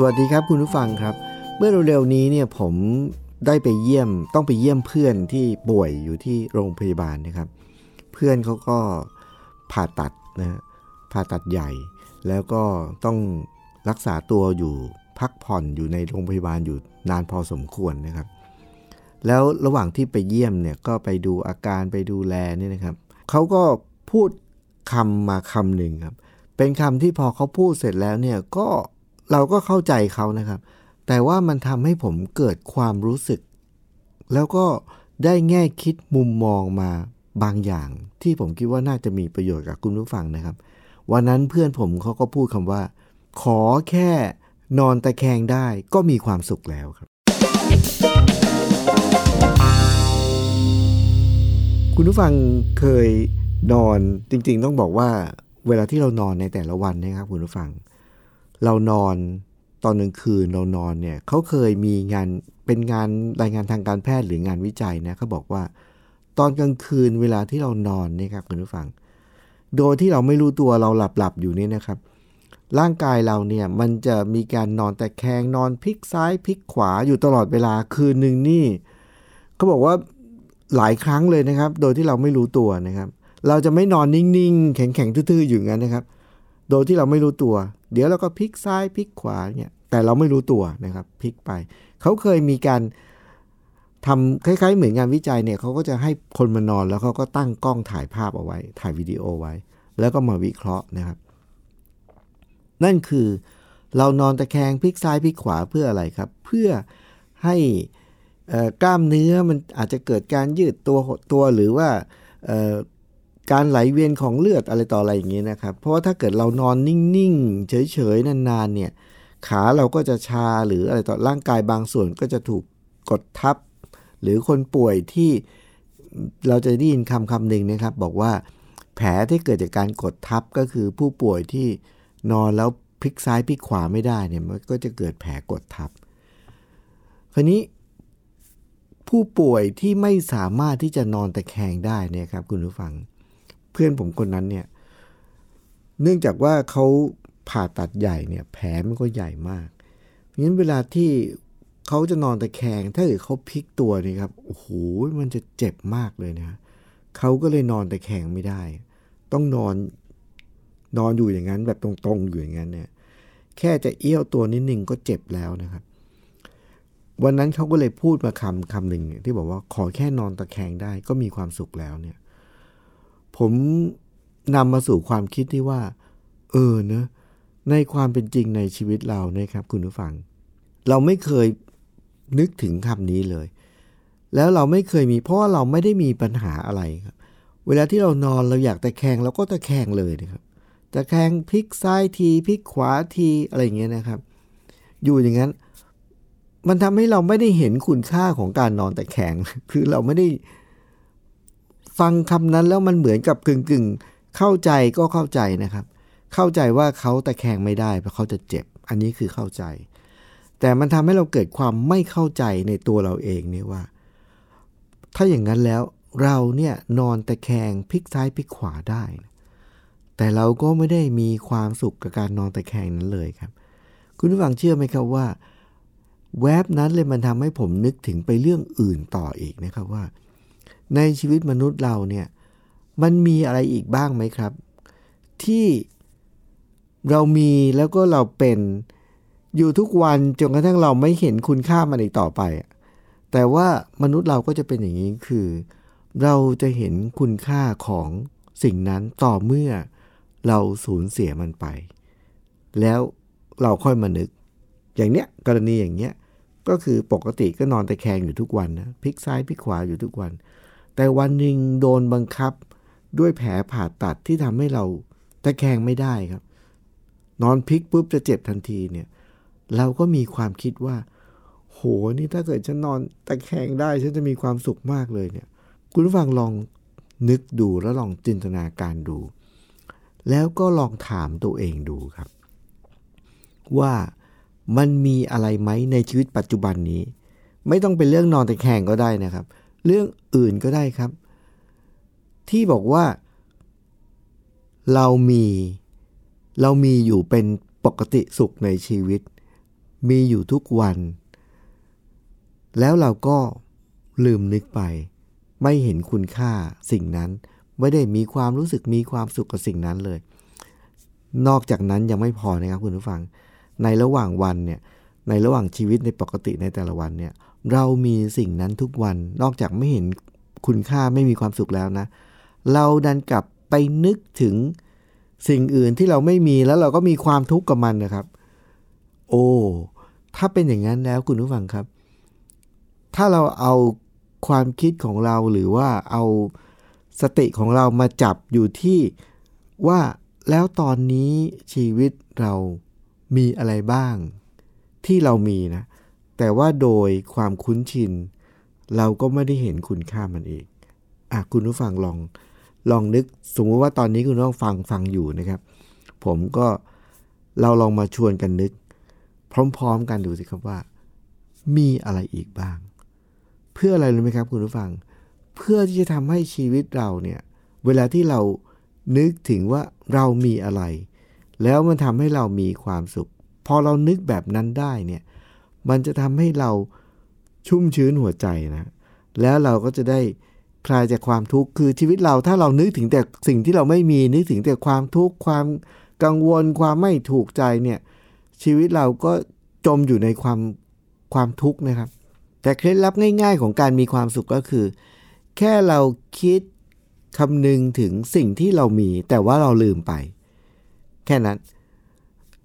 สวัสดีครับคุณผู้ฟังครับ เมื่อเร็วๆนี้เนี่ยผมได้ไปเยี่ยมต้องไปเยี่ยมเพื่อนที่ป่วยอยู่ที่โรงพยาบาลนะครับ เพื่อนเขาก็ผ่าตัดนะฮะผ่าตัดใหญ่ แล้วก็ต้องรักษาตัวอยู่พักผ่อนอยู่ในโรงพยาบาลอยู่นานพอสมควรนะครับ แล้วระหว่างที่ไปเยี่ยมเนี่ยก็ไปดูอาการไปดูแลเนี่ยนะครับเขาก็พูดคำมาคำหนึ่งครับ เป็นคำที่พอเขาพูดเสร็จแล้วเนี่ยก็ เราก็เข้าใจเขานะครับ แต่ว่ามันทำให้ผมเกิดความรู้สึก แล้วก็ได้แง่คิดมุมมองมาบางอย่าง ที่ผมคิดว่าน่าจะมีประโยชน์กับคุณผู้ฟังนะครับ วันนั้นเพื่อนผมเขาก็พูดคำว่า ขอแค่นอนตะแคงได้ก็มีความสุขแล้วครับ คุณผู้ฟังเคยนอนจริงๆ ต้องบอกว่าเวลาที่เรานอนในแต่ละวันนะครับคุณผู้ฟัง เรานอนตอนกลางคืนเรานอนเนี่ยเขาเคยมีงานเป็นงานรายงานทางการแพทย์หรืองานวิจัยนะเขาบอกว่า ตอนกลางคืนเวลาที่เรานอนเนี่ยครับคุณผู้ฟัง โดยที่เราไม่รู้ตัวเราหลับหลับอยู่นี่นะครับ ร่างกายเราเนี่ยมันจะมีการนอนแต่แคงนอนพลิกซ้ายพลิกขวาอยู่ตลอดเวลาคืนหนึ่งนี่เขาบอกว่าหลายครั้งเลยนะครับ โดยที่เราไม่รู้ตัวนะครับ เราจะไม่นอนนิ่งๆ แข็งๆทื่อๆอยู่งั้นนะครับ โดยที่เราไม่รู้ตัว เดี๋ยวเราก็พลิกซ้ายพลิกขวาเนี่ยแต่เราไม่รู้ตัวนะครับพลิกไป เขาเคยมีการทำคล้ายๆ เหมือนงานวิจัยเนี่ยเขาก็จะให้คนมานอนแล้วเขาก็ตั้งกล้องถ่ายภาพเอาไว้ ถ่ายวิดีโอไว้ แล้วก็มาวิเคราะห์นะครับ นั่นคือเรานอนตะแคงพลิกซ้ายพลิกขวาเพื่ออะไรครับ เพื่อให้เอ่อกล้ามเนื้อมันอาจจะเกิดการยืดตัวหดตัวหรือว่า การไหลเวียนของเลือดอะไรต่ออะไรอย่างนี้นะครับ เพราะว่าถ้าเกิดเรานอนนิ่งๆ เฉยๆ นานๆ เนี่ย ขาเราก็จะชาหรืออะไรต่อร่างกายบางส่วนก็จะถูกกดทับ หรือคนป่วยที่เราจะได้ยินคำคำหนึ่งนะครับ บอกว่าแผลที่เกิดจากการกดทับก็คือผู้ป่วยที่นอนแล้วพลิกซ้ายพลิกขวาไม่ได้เนี่ยมันก็จะเกิดแผลกดทับ คราวนี้ผู้ป่วยที่ไม่สามารถที่จะนอนตะแคงได้เนี่ยครับคุณผู้ฟัง พื่อนผมคนนั้นเนี่ย เนื่องจากว่าเขาผ่าตัดใหญ่เนี่ย แผลมันก็ใหญ่มากเพราะฉะนั้นเวลาที่เขาจะนอนตะแคง ถ้าเกิดเขาพลิกตัวนี่ครับโอ้โหมันจะเจ็บมากเลยนะเขาก็เลยนอนตะแคงไม่ได้ ต้องนอนนอนอยู่อย่างนั้นแบบตรงๆอยู่อย่างนั้นเนี่ย แค่จะเอี้ยวตัวนิดนึงก็เจ็บแล้วนะครับ วันนั้นเขาก็เลยพูดมาคำคำหนึ่งที่บอกว่าขอแค่นอนตะแคงได้ก็มีความสุขแล้วเนี่ย ผมนำมาสู่ความคิดที่ว่า เออเนะในความเป็นจริงในชีวิตเรานะครับ คุณผู้ฟัง เราไม่เคยนึกถึงคำนี้เลย แล้วเราไม่เคยมีเพราะว่าเราไม่ได้มีปัญหาอะไรครับ เวลาที่เรานอนเราอยากตะแคงเราก็ตะแคงเลยนะครับตะแคงพลิกซ้ายทีพลิกขวาทีอะไรอย่างเงี้ยนะครับ อยู่อย่างนั้น มันทำให้เราไม่ได้เห็นคุณค่าของการนอนตะแคงคือเราไม่ได้ ฟังคำนั้นแล้วมันเหมือนกับกึ่งกึ่งๆเข้าใจก็เข้าใจนะครับ เข้าใจว่าเขาตะแคงไม่ได้เพราะเขาจะเจ็บ อันนี้คือเข้าใจ แต่มันทำให้เราเกิดความไม่เข้าใจในตัวเราเองเนี่ยว่า ถ้าอย่างนั้นแล้วเราเนี่ยนอนตะแคงพลิกซ้ายพลิกขวาได้ แต่เราก็ไม่ได้มีความสุขกับการนอนตะแคงนั้นเลยครับ คุณผู้ฟังเชื่อไหมครับว่า แวบนั้นเลยมันทำให้ผมนึกถึงไปเรื่องอื่นต่ออีกนะครับว่า ในชีวิตมนุษย์เราเนี่ยมันมีอะไรอีกบ้างไหมครับ ที่เรามีแล้วก็เราเป็นอยู่ทุกวันจนกระทั่งเราไม่เห็นคุณค่ามันอีกต่อไป แต่ว่ามนุษย์เราก็จะเป็นอย่างนี้คือ เราจะเห็นคุณค่าของสิ่งนั้นต่อเมื่อเราสูญเสียมันไป แล้วเราค่อยมานึก อย่างเนี้ยกรณีอย่างเนี้ยก็คือปกติก็นอนตะแคงอยู่ทุกวันนะพลิกซ้ายพลิกขวาอยู่ทุกวัน แต่วันหนึ่งโดนบังคับด้วยแผลผ่าตัดที่ทำให้เราตะแคงไม่ได้ครับ นอนพลิกปุ๊บจะเจ็บทันทีเนี่ย เราก็มีความคิดว่า โหนี่ถ้าเกิดฉันนอนตะแคงได้ฉันจะมีความสุขมากเลยเนี่ย คุณผู้ฟังลองนึกดูแล้วลองจินตนาการดู แล้วก็ลองถามตัวเองดูครับ ว่ามันมีอะไรไหมในชีวิตปัจจุบันนี้ ไม่ต้องเป็นเรื่องนอนตะแคงก็ได้นะครับ เรื่องอื่นก็ได้ครับ ที่บอกว่า เรามีเรามีอยู่เป็นปกติสุขในชีวิต มีอยู่ทุกวัน แล้วเราก็ลืมนึกไป ไม่เห็นคุณค่าสิ่งนั้น ไม่ได้มีความรู้สึกมีความสุขกับสิ่งนั้นเลย นอกจากนั้นยังไม่พอนะครับคุณผู้ฟัง ในระหว่างวันเนี่ย ในระหว่างชีวิตในปกติในแต่ละวันเนี่ย เรามีสิ่งนั้นทุกวัน นอกจากไม่เห็นคุณค่าไม่มีความสุขแล้วนะ เราดันกลับไปนึกถึงสิ่งอื่นที่เราไม่มีแล้วเราก็มีความทุกข์กับมันนะครับ โอ้ ถ้าเป็นอย่างนั้นแล้วคุณผู้ฟังครับ ถ้าเราเอาความคิดของเราหรือว่าเอาสติของเรามาจับอยู่ที่ว่าแล้วตอนนี้ชีวิตเรามีอะไรบ้าง ที่เรามีนะ แต่ว่าโดยความคุ้นชิน เราก็ไม่ได้เห็นคุณค่ามันเองอะคุณผู้ฟังลองลองนึกสมมติว่าตอนนี้คุณต้องฟังฟังอยู่นะครับ ผมก็เราลองมาชวนกันนึก พร้อมๆกันดูสิครับว่า มีอะไรอีกบ้าง เพื่ออะไรรู้ไหมครับ คุณผู้ฟัง เพื่อที่จะทำให้ชีวิตเราเนี่ย เวลาที่เรานึกถึงว่าเรามีอะไร แล้วมันทำให้เรามีความสุข พอเรานึกแบบนั้นได้เนี่ยมันจะทำให้เราชุ่มชื้นหัวใจนะแล้วเราก็จะได้คลายจากความทุกข์คือชีวิตเราถ้าเรานึกถึงแต่สิ่งที่เราไม่มีนึกถึงแต่ความทุกข์ความกังวลความไม่ถูกใจเนี่ยชีวิตเราก็จมอยู่ในความความทุกข์นะครับ แต่เคล็ดลับง่าย ๆ ของการมีความสุขก็คือ แค่เราคิดคำนึงถึงสิ่งที่เรามี แต่ว่าเราลืมไป แค่นั้น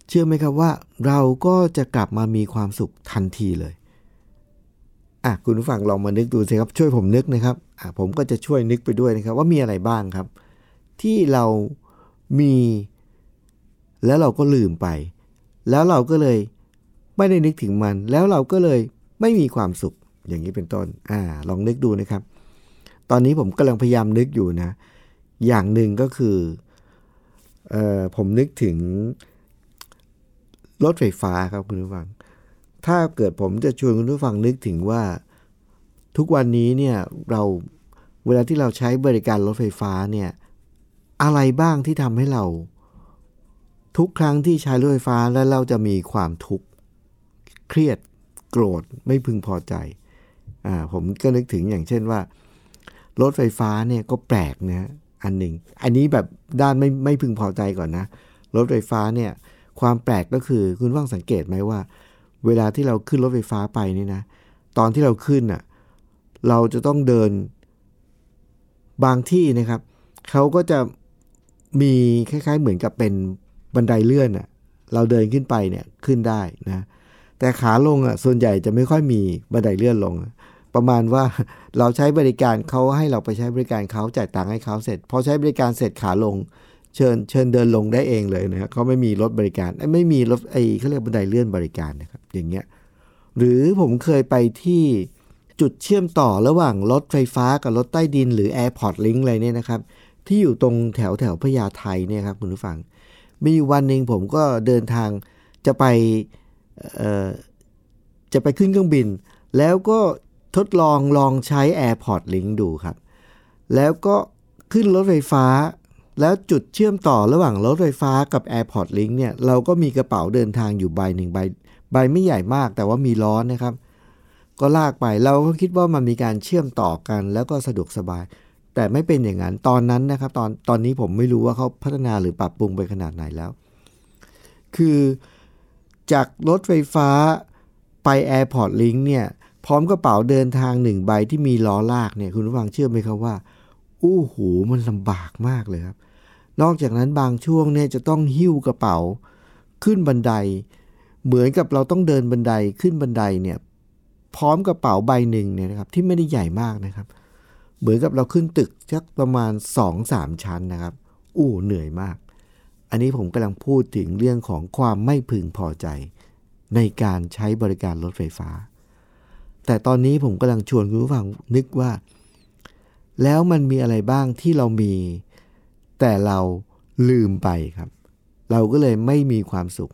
เชื่อไหมครับว่า เราก็จะกลับมามีความสุขทันทีเลยอะคุณผู้ฟังลองมานึกดูสิครับ ช่วยผมนึกนะครับอะผมก็จะช่วยนึกไปด้วยนะครับ ว่ามีอะไรบ้างครับ ที่เรามีแล้วเราก็ลืมไป แล้วเราก็เลยไม่ได้นึกถึงมัน แล้วเราก็เลยไม่มีความสุขอย่างนี้เป็นต้นอ่าลองนึกดูนะครับ ตอนนี้ผมกำลังพยายามนึกอยู่นะ อย่างหนึ่งก็คือเอ่อผมนึกถึง รถไฟฟ้าครับคุณผู้ฟัง ถ้าเกิดผมจะชวนคุณผู้ฟังนึกถึงว่า ทุกวันนี้เนี่ยเราเวลาที่เราใช้บริการรถไฟฟ้าเนี่ยอะไรบ้างที่ทำให้เรา ทุกครั้งที่ใช้รถไฟฟ้าแล้วเราจะมีความทุกข์เครียดโกรธไม่พึงพอใจอ่าผมก็นึกถึงอย่างเช่นว่า รถไฟฟ้าเนี่ยก็แปลกนะอันหนึ่งอันนี้แบบด้านไม่ไม่พึงพอใจก่อนนะ รถไฟฟ้าเนี่ย ความแปลกก็คือคุณว่างสังเกตไหมว่า เวลาที่เราขึ้นรถไฟฟ้าไปนี่นะ ตอนที่เราขึ้นอะเราจะต้องเดินบางที่นะครับเขาก็จะมีคล้าย ๆ เหมือนกับเป็นบันไดเลื่อนอะเราเดินขึ้นไปเนี่ยขึ้นได้นะแต่ขาลงอะส่วนใหญ่จะไม่ค่อยมีบันไดเลื่อนลง ประมาณว่าเราใช้บริการเขาให้เราไปใช้บริการเขาจ่ายตังค์ให้เขาเสร็จพอใช้บริการเสร็จขาลง เชิญเชิญเดินลงได้เองเลยนะครับเขาไม่มีรถบริการไม่มีรถไอ้เขาเรียกบันไดเลื่อนบริการนะครับอย่างเงี้ยหรือผมเคยไปที่จุดเชื่อมต่อระหว่างรถไฟฟ้ากับรถใต้ดิน หรือ Airport Link อะไรเนี่ยนะครับ ที่อยู่ตรงแถวแถวพญาไทเนี่ยครับคุณผู้ฟัง มีอยู่วันหนึ่งผมก็เดินทางจะไปจะไปขึ้นเครื่องบิน แล้วก็ทดลองลองใช้ Airport Link ดูครับ แล้วก็ขึ้นรถไฟฟ้า แล้วจุดเชื่อมต่อระหว่างรถไฟฟ้ากับ Airport Link เนี่ยเราก็มีกระเป๋าเดินทางอยู่ใบหนึ่งใบ ใบไม่ใหญ่มากแต่ว่ามีล้อนะครับ ก็ลากไปเราก็คิดว่ามันมีการเชื่อมต่อกันแล้วก็สะดวกสบาย แต่ไม่เป็นอย่างนั้นตอนนั้นนะครับตอนตอนนี้ผมไม่รู้ว่าเขาพัฒนาหรือปรับปรุงไปขนาดไหนแล้ว คือจากรถไฟฟ้าไป Airport Link เนี่ยพร้อมกระเป๋าเดินทางหนึ่งใบที่มีล้อลากเนี่ยคุณผู้ฟังเชื่อไหมครับว่าอู้หูมันลำบากมากเลยครับ นอกจากนั้นบางช่วงเนี่ยจะต้องหิ้วกระเป๋า ขึ้นบันได เหมือนกับเราต้องเดินบันไดขึ้นบันไดเนี่ยพร้อมกระเป๋าใบหนึ่งเนี่ยนะครับที่ไม่ได้ใหญ่มากนะครับ เหมือนกับเราขึ้นตึกสักประมาณสองสามชั้นนะครับ อู้เหนื่อยมาก อันนี้ผมกำลังพูดถึงเรื่องของความไม่พึงพอใจ ในการใช้บริการรถไฟฟ้า แต่ตอนนี้ผมกำลังชวนคุณผู้ฟังนึกว่า แล้วมันมีอะไรบ้างที่เรามี แต่เราลืมไปครับ เราก็เลยไม่มีความสุข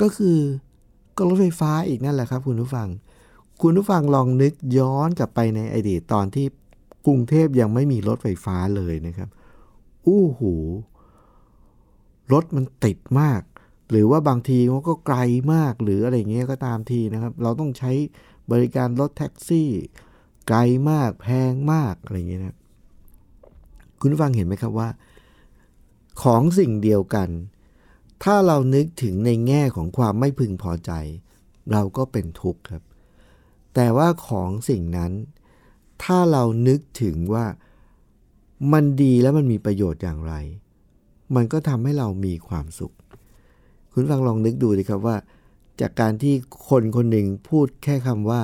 ก็คือก็รถไฟฟ้าอีกนั่นแหละครับ คุณผู้ฟัง คุณผู้ฟังลองนึกย้อนกลับไปในอดีตตอนที่กรุงเทพยังไม่มีรถไฟฟ้าเลยนะครับ อู้หูรถมันติดมาก หรือว่าบางทีมันก็ไกลมากหรืออะไรเงี้ยก็ตามทีนะครับ เราต้องใช้บริการรถแท็กซี่ ไกลมากแพงมากอะไรเงี้ยนะ คุณฟังเห็นไหมครับว่า ของสิ่งเดียวกัน ถ้าเรานึกถึงในแง่ของความไม่พึงพอใจ เราก็เป็นทุกข์ครับ แต่ว่าของสิ่งนั้น ถ้าเรานึกถึงว่ามันดีและมันมีประโยชน์อย่างไร มันก็ทำให้เรามีความสุข คุณฟังลองนึกดูดีครับว่า จากการที่คนคนหนึ่งพูดแค่คำว่า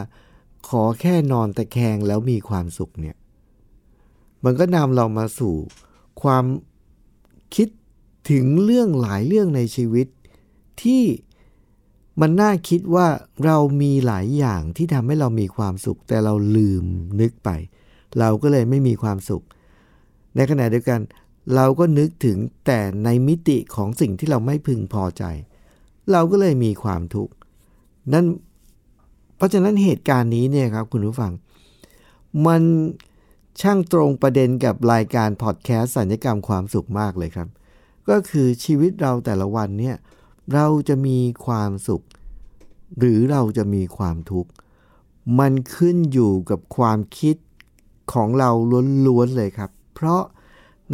ขอแค่นอนตะแคงแล้วมีความสุขเนี่ย มันก็นำเรามาสู่ความคิดถึงเรื่องหลายเรื่องในชีวิต ที่มันน่าคิดว่าเรามีหลายอย่างที่ทำให้เรามีความสุข แต่เราลืมนึกไป เราก็เลยไม่มีความสุข ในขณะเดียวกัน เราก็นึกถึงแต่ในมิติของสิ่งที่เราไม่พึงพอใจ เราก็เลยมีความทุกข์นั่นเพราะฉะนั้นเหตุการณ์นี้เนี่ยครับคุณผู้ฟัง มัน ช่างตรงประเด็นกับรายการพอดแคสต์สัญญกรรมความสุขมากเลยครับ ก็คือชีวิตเราแต่ละวันเนี่ยเราจะมีความสุข หรือเราจะมีความทุกข์ มันขึ้นอยู่กับความคิดของเราล้วนๆเลยครับ เพราะ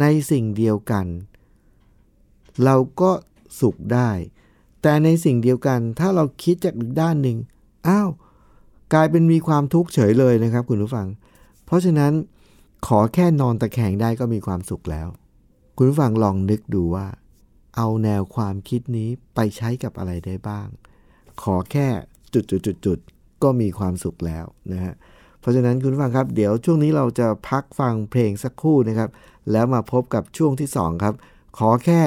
ในสิ่งเดียวกัน เราก็สุขได้ แต่ในสิ่งเดียวกันถ้าเราคิดจากอีกด้านหนึ่งอ้าวกลายเป็นมีความทุกข์เฉยเลยนะครับ คุณผู้ฟัง เพราะฉะนั้น ขอแค่นอนตะแคงได้ก็มีความสุขแล้ว คุณฟังลองนึกดูว่า เอาแนวความคิดนี้ไปใช้กับอะไรได้บ้าง ขอแค่จุดๆๆก็มีความสุขแล้วนะฮะเพราะฉะนั้นคุณฟังครับ เดี๋ยวช่วงนี้เราจะพักฟังเพลงสักครู่นะครับ แล้วมาพบกับช่วงที่ 2 ครับ ขอแค่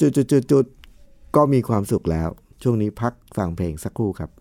จุดๆๆๆก็มีความสุขแล้ว ช่วงนี้พักฟังเพลงสักครู่ครับ「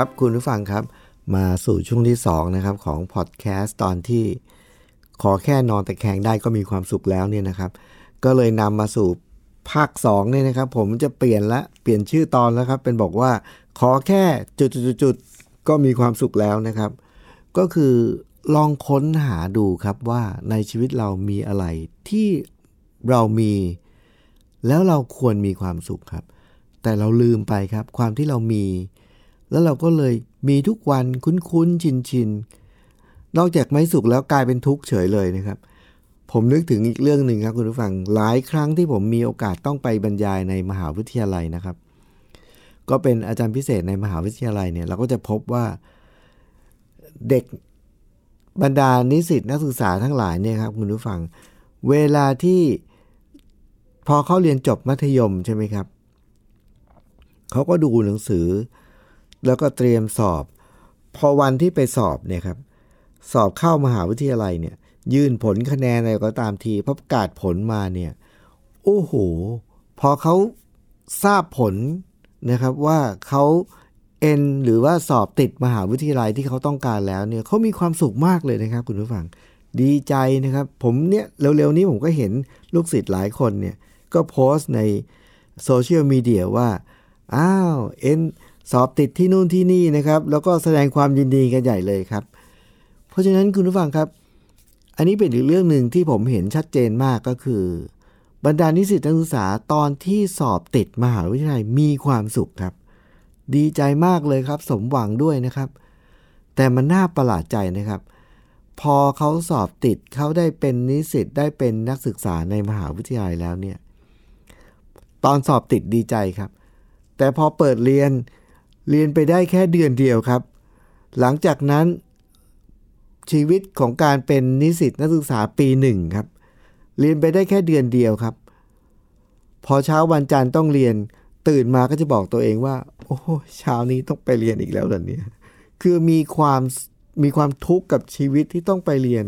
ครับคุณผู้ฟังครับ มาสู่ช่วงที่ 2 นะครับ ของพอดแคสต์ตอนที่ขอแค่นอนแต่แข็งได้ก็มีความสุขแล้วเนี่ยนะครับ ก็เลยนำมาสู่ภาค2เนี่ยนะครับ ผมจะเปลี่ยนละเปลี่ยนชื่อตอนแล้วครับ เป็นบอกว่าขอแค่จุดๆๆก็มีความสุขแล้วนะครับ ก็คือลองค้นหาดูครับว่าในชีวิตเรามีอะไรที่เรามี แล้วเราควรมีความสุขครับ แต่เราลืมไปครับ ความที่เรามี แล้วเราก็เลยมีทุกวันคุ้นๆ ชินๆ นอกจากไม่สุขแล้วกลายเป็นทุกข์เฉยเลยนะครับ ผมนึกถึงอีกเรื่องหนึ่งครับคุณผู้ฟังหลายครั้งที่ผมมีโอกาสต้องไปบรรยายในมหาวิทยาลัยนะครับ ก็เป็นอาจารย์พิเศษในมหาวิทยาลัยเนี่ยเราก็จะพบว่าเด็กบรรดานิสิตนักศึกษาทั้งหลายเนี่ยครับคุณผู้ฟัง เวลาที่พอเขาเรียนจบมัธยมใช่ไหมครับเขาก็ดูหนังสือ แล้วก็เตรียมสอบ พอวันที่ไปสอบเนี่ยครับ สอบเข้ามหาวิทยาลัยเนี่ย ยื่นผลคะแนนอะไรก็ตามทีพอประกาศผลมาเนี่ย โอ้โห พอเขาทราบผลนะครับว่าเขาเอ็นหรือว่าสอบติดมหาวิทยาลัยที่เขาต้องการแล้วเนี่ยเขามีความสุขมากเลยนะครับ คุณผู้ฟัง ดีใจนะครับ ผมเนี่ยเร็วๆนี้ผมก็เห็นลูกศิษย์หลายคนเนี่ยก็โพสต์ในโซเชียลมีเดียว่า อ้าว เอ็น สอบติดที่นู่นที่นี่นะครับ แล้วก็แสดงความยินดีกันใหญ่เลยครับ เพราะฉะนั้นคุณผู้ฟังครับ อันนี้เป็นอีกเรื่องหนึ่งที่ผมเห็นชัดเจนมากก็คือ บรรดานิสิตนักศึกษาตอนที่สอบติดมหาวิทยาลัยมีความสุขครับ ดีใจมากเลยครับ สมหวังด้วยนะครับ แต่มันน่าประหลาดใจนะครับ พอเขาสอบติดเขาได้เป็นนิสิตได้เป็นนักศึกษาในมหาวิทยาลัยแล้วเนี่ย ตอนสอบติดดีใจครับ แต่พอเปิดเรียน เรียนไปได้แค่เดือนเดียวครับ หลังจากนั้นชีวิตของการเป็นนิสิตนักศึกษาปีหนึ่งครับ เรียนไปได้แค่เดือนเดียวครับ พอเช้าวันจันทร์ต้องเรียนตื่นมาก็จะบอกตัวเองว่า โอ้เช้านี้ต้องไปเรียนอีกแล้วเหรอเนี่ยคือมีความมีความทุกข์กับชีวิตที่ต้องไปเรียน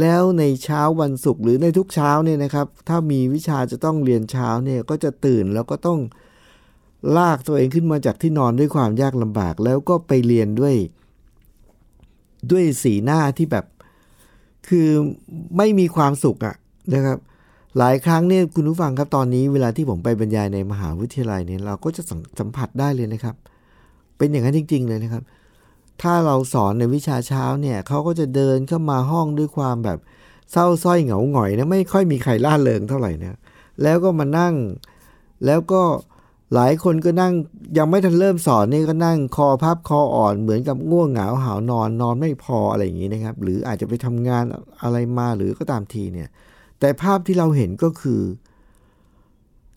แล้วในเช้าวันศุกร์หรือในทุกเช้าเนี่ยนะครับ ถ้ามีวิชาจะต้องเรียนเช้าเนี่ยก็จะตื่นแล้วก็ต้อง ลากตัวเองขึ้นมาจากที่นอนด้วยความยากลำบาก แล้วก็ไปเรียนด้วย ด้วยสีหน้าที่แบบ คือไม่มีความสุขอะนะครับ หลายครั้งเนี่ยคุณผู้ฟังครับตอนนี้เวลาที่ผมไปบรรยายในมหาวิทยาลัยเนี่ยเราก็จะสัมผัสได้เลยนะครับ เป็นอย่างนั้นจริง ๆ เลยนะครับ ถ้าเราสอนในวิชาเช้าเนี่ยเขาก็จะเดินเข้ามาห้องด้วยความแบบเศร้าส้อยเหงาหงอยนะไม่ค่อยมีใครล่าเริงเท่าไหร่นะแล้วก็มานั่ง แล้วก็ หลายคนก็นั่งยังไม่ทันเริ่มสอนนี่ก็นั่งคอพับคออ่อนเหมือนกับง่วงเหงาหาวนอนนอนไม่พออะไรอย่างนี้นะครับ หรืออาจจะไปทำงานอะไรมาหรือก็ตามทีเนี่ย แต่ภาพที่เราเห็นก็คือ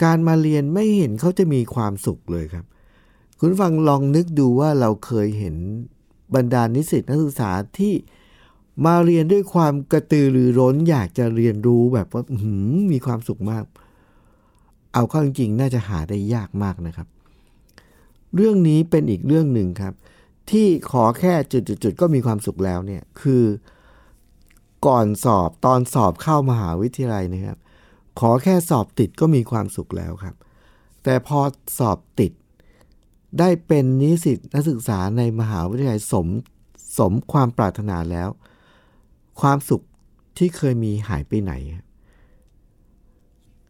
การมาเรียนไม่เห็นเขาจะมีความสุขเลยครับ คุณฟังลองนึกดูว่าเราเคยเห็นบรรดานิสิตนักศึกษาที่มาเรียนด้วยความกระตือรือร้นอยากจะเรียนรู้แบบว่ามีความสุขมาก เอาเข้าจริงๆ น่าจะหาได้ยากมากนะครับ เรื่องนี้เป็นอีกเรื่องหนึ่งครับ ที่ขอแค่จุดๆก็มีความสุขแล้วเนี่ยคือก่อนสอบตอนสอบเข้ามหาวิทยาลัยนะครับ ขอแค่สอบติดก็มีความสุขแล้วครับ แต่พอสอบติด ได้เป็นนิสิตนักศึกษาในมหาวิทยาลัยสมสมความปรารถนาแล้ว ความสุขที่เคยมีหายไปไหน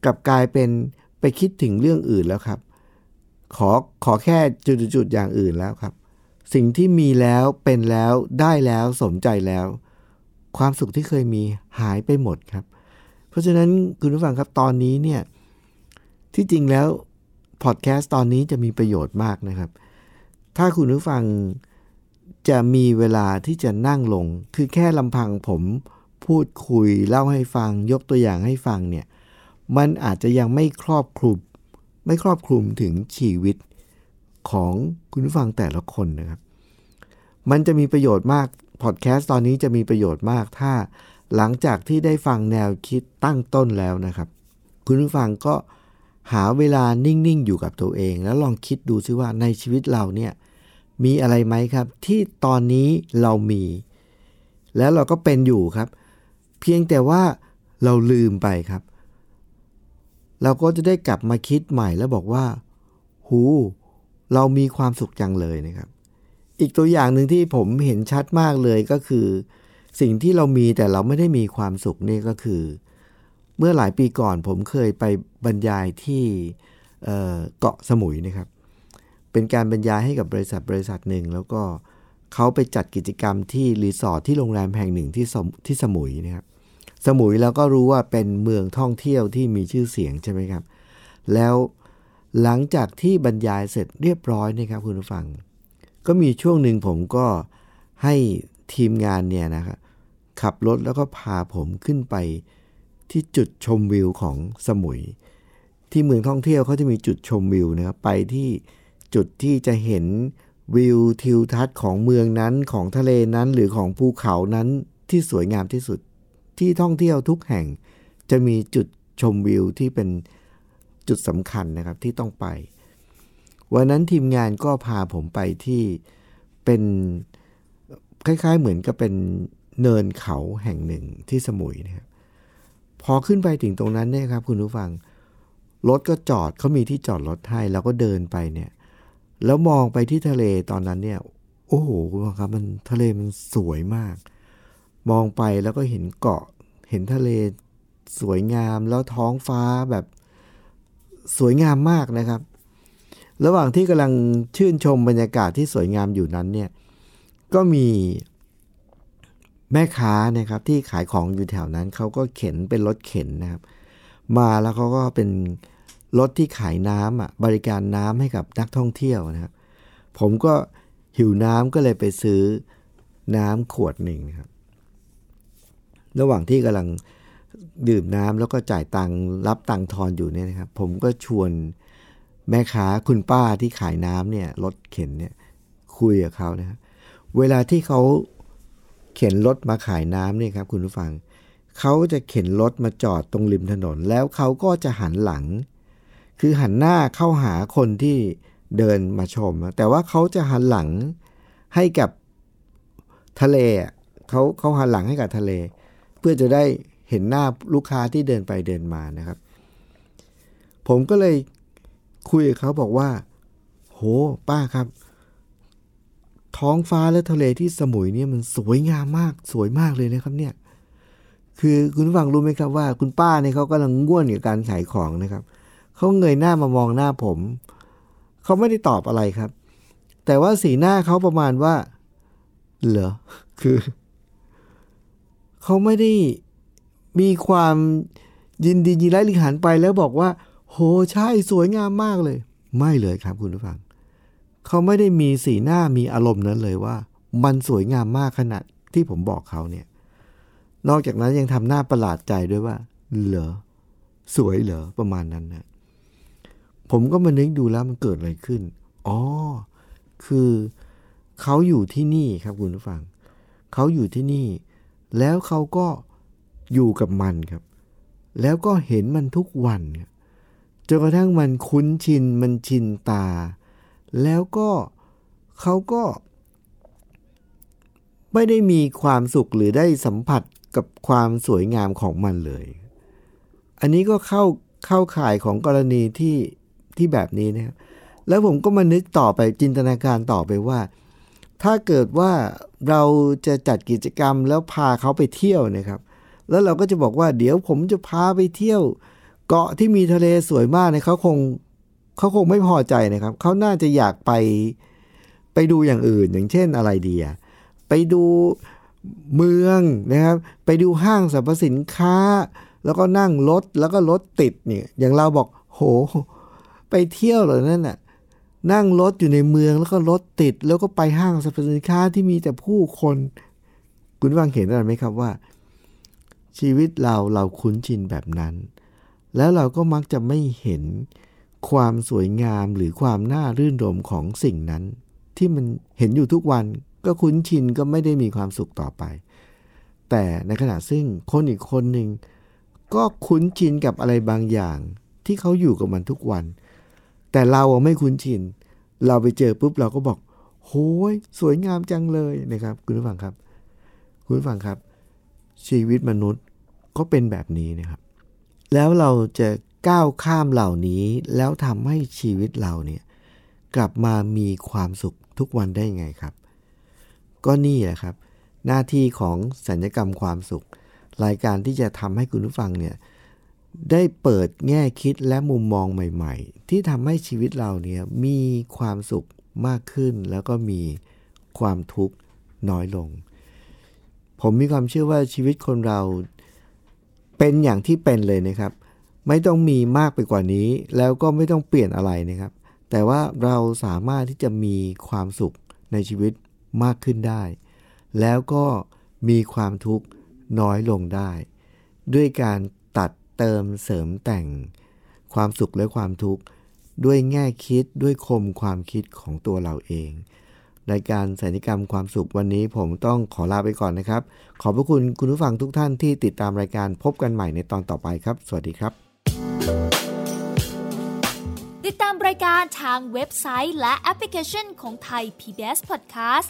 กับกลายเป็น ไปคิดถึงเรื่องอื่นแล้วครับ ขอขอแค่จุดๆอย่างอื่นแล้วครับ สิ่งที่มีแล้วเป็นแล้วได้แล้วสมใจแล้ว ความสุขที่เคยมีหายไปหมดครับ เพราะฉะนั้นคุณผู้ฟังครับตอนนี้เนี่ยที่จริงแล้วพอดแคสต์ตอนนี้จะมีประโยชน์มากนะครับ ถ้าคุณผู้ฟังจะมีเวลาที่จะนั่งลง คือแค่ลำพังผมพูดคุยเล่าให้ฟังยกตัวอย่างให้ฟังเนี่ย มันอาจจะยังไม่ครอบคลุม ไม่ครอบคลุมถึงชีวิตของคุณฟังแต่ละคนนะครับ มันจะมีประโยชน์มากพอดแคสต์ตอนนี้จะมีประโยชน์มากถ้าหลังจากที่ได้ฟังแนวคิดตั้งต้นแล้วนะครับ คุณผู้ฟังก็หาเวลานิ่ง ๆ อยู่กับตัวเอง แล้วลองคิดดูซิว่าในชีวิตเราเนี่ยมีอะไรไหมครับ ที่ตอนนี้เรามี แล้วเราก็เป็นอยู่ครับ เพียงแต่ว่าเราลืมไปครับ เราก็จะได้กลับมาคิดใหม่แล้วบอกว่า หู เรามีความสุขจังเลยนะครับ อีกตัวอย่างหนึ่งที่ผมเห็นชัดมากเลยก็คือ สิ่งที่เรามีแต่เราไม่ได้มีความสุขนี่ก็คือ เมื่อหลายปีก่อนผมเคยไปบรรยายที่เกาะสมุยนะครับ เป็นการบรรยายให้กับบริษัทบริษัทหนึ่งแล้วก็เขาไปจัดกิจกรรมที่รีสอร์ทที่โรงแรมแห่งหนึ่งที่ที่สมุยนะครับ สมุยแล้วก็รู้ว่าเป็นเมืองท่องเที่ยวที่มีชื่อเสียงใช่ไหมครับ แล้วหลังจากที่บรรยายเสร็จเรียบร้อยนะครับคุณผู้ฟัง ก็มีช่วงหนึ่งผมก็ให้ทีมงานเนี่ยนะครับขับรถแล้วก็พาผมขึ้นไปที่จุดชมวิวของสมุย ที่เมืองท่องเที่ยวเขาจะมีจุดชมวิวนะครับไปที่จุดที่จะเห็นวิวทิวทัศน์ของเมืองนั้นของทะเลนั้นหรือของภูเขานั้นที่สวยงามที่สุด ที่ท่องเที่ยวทุกแห่งจะมีจุดชมวิวที่เป็นจุดสำคัญนะครับที่ต้องไป วันนั้นทีมงานก็พาผมไปที่เป็นคล้ายๆเหมือนกับเป็นเนินเขาแห่งหนึ่งที่สมุยนะครับพอขึ้นไปถึงตรงนั้นเนี่ยครับ คุณผู้ฟังรถก็จอดเขามีที่จอดรถให้แล้วก็เดินไปเนี่ย แล้วมองไปที่ทะเลตอนนั้นเนี่ย โอ้โหคุณผู้ครับมันทะเลมันสวยมาก มองไปแล้วก็เห็นเกาะ เห็นทะเลสวยงามแล้วท้องฟ้าแบบสวยงามมากนะครับ ระหว่างที่กำลังชื่นชมบรรยากาศที่สวยงามอยู่นั้นเนี่ย ก็มีแม่ค้านะครับที่ขายของอยู่แถวนั้นเขาก็เข็นเป็นรถเข็นนะครับ มาแล้วเขาก็เป็นรถที่ขายน้ำอะบริการน้ำให้กับนักท่องเที่ยวนะครับ ผมก็หิวน้ำก็เลยไปซื้อน้ำขวดหนึ่งครับ ระหว่างที่กำลังดื่มน้ำแล้วก็จ่ายตังค์รับตังค์ทอนอยู่เนี่ยนะครับ ผมก็ชวนแม่ค้าคุณป้าที่ขายน้ำเนี่ยรถเข็นเนี่ยคุยกับเขานะครับเวลาที่เขาเข็นรถมาขายน้ำเนี่ยครับคุณผู้ฟังเขาจะเข็นรถมาจอดตรงริมถนน แล้วเขาก็จะหันหลัง คือหันหน้าเข้าหาคนที่เดินมาชม แต่ว่าเขาจะหันหลังให้กับทะเลเขาเขาหันหลังให้กับทะเล เพื่อจะได้เห็นหน้าลูกค้าที่เดินไปเดินมานะครับ ผมก็เลยคุยกับเขาบอกว่า โหป้าครับ ท้องฟ้าและทะเลที่สมุยเนี่ยมันสวยงามมากสวยมากเลยนะครับเนี่ย คือคุณฟังรู้ไหมครับว่า คุณป้าเนี่ยเขากำลังง่วนกับการขายของนะครับเขาเงยหน้ามามองหน้าผมเขาไม่ได้ตอบอะไรครับ แต่ว่าสีหน้าเขาประมาณว่า เหรอคือ เขาไม่ได้มีความยินดียินร้ายลิหันไปแล้วบอกว่า โหใช่สวยงามมากเลย ไม่เลยครับคุณผู้ฟัง เขาไม่ได้มีสีหน้ามีอารมณ์นั้นเลยว่า มันสวยงามมากขนาดที่ผมบอกเขาเนี่ย นอกจากนั้นยังทำหน้าประหลาดใจด้วยว่า เหรอ สวยเหรอประมาณนั้นนะผมก็มานึกดูแล้วมันเกิดอะไรขึ้น อ๋อ คือเขาอยู่ที่นี่ครับคุณผู้ฟัง เขาอยู่ที่นี่ แล้วเขาก็อยู่กับมันครับ แล้วก็เห็นมันทุกวันจนกระทั่งมันคุ้นชินมันชินตา แล้วก็เขาก็ ไม่ได้มีความสุขหรือได้สัมผัสกับความสวยงามของมันเลย อันนี้ก็เข้าเข้าข่ายของกรณีที่ที่แบบนี้นะครับแล้วผมก็มานึกต่อไปจินตนาการต่อไปว่า ถ้าเกิดว่า เราจะจัดกิจกรรมแล้วพาเขาไปเที่ยวนะครับ แล้วเราก็จะบอกว่าเดี๋ยวผมจะพาไปเที่ยว เกาะที่มีทะเลสวยมากเนี่ยเขาคงเขาคงไม่พอใจนะครับ เขาน่าจะอยากไปไปดูอย่างอื่น อย่างเช่นอะไรดีอะไปดูเมืองนะครับ ไปดูห้างสรรพสินค้า แล้วก็นั่งรถแล้วก็รถติดเนี่ย อย่างเราบอกโห ไปเที่ยวเหรอนั่นน่ะ นั่งรถอยู่ในเมืองแล้วก็รถติด แล้วก็ไปห้างสรรพสินค้าที่มีแต่ผู้คน คุณฟังเห็นอะไรไหมครับว่า ชีวิตเราเราคุ้นชินแบบนั้น แล้วเราก็มักจะไม่เห็นความสวยงามหรือความน่ารื่นรมของสิ่งนั้น ที่มันเห็นอยู่ทุกวันก็คุ้นชินก็ไม่ได้มีความสุขต่อไป แต่ในขณะซึ่งคนอีกคนหนึ่งก็คุ้นชินกับอะไรบางอย่างที่เขาอยู่กับมันทุกวัน แต่เราไม่คุ้นชิน เราไปเจอปุ๊บเราก็บอก โห้ยสวยงามจังเลยนะครับ คุณผู้ฟังครับ คุณผู้ฟังครับ ชีวิตมนุษย์ก็เป็นแบบนี้นะครับ แล้วเราจะก้าวข้ามเหล่านี้ แล้วทำให้ชีวิตเราเนี่ยกลับมามีความสุขทุกวันได้ไงครับ ก็นี่แหละครับ หน้าที่ของสัญญกรรมความสุข รายการที่จะทำให้คุณผู้ฟังเนี่ย ได้เปิดแง่คิดและมุมมองใหม่ ๆ ที่ทำให้ชีวิตเราเนี่ยมีความสุขมากขึ้น แล้วก็มีความทุกข์น้อยลง ผมมีความเชื่อว่าชีวิตคนเราเป็นอย่างที่เป็นเลยนะครับ ไม่ต้องมีมากไปกว่านี้ แล้วก็ไม่ต้องเปลี่ยนอะไรนะครับ แต่ว่าเราสามารถที่จะมีความสุขในชีวิตมากขึ้นได้ แล้วก็มีความทุกข์น้อยลงได้ ด้วยการ เติมเสริมแต่ง ความสุขและความทุกข์ ด้วยแง่คิดด้วยคมความคิดของตัวเราเองรายการสัญญกรรมความสุขวันนี้ผมต้องขอลาไปก่อนนะครับ ขอบพระคุณคุณผู้ฟังทุกท่านที่ติดตามรายการพบกันใหม่ในตอนต่อไปครับ สวัสดีครับ ติดตามรายการทางเว็บไซต์และแอปพลิเคชันของไทย PBS Podcast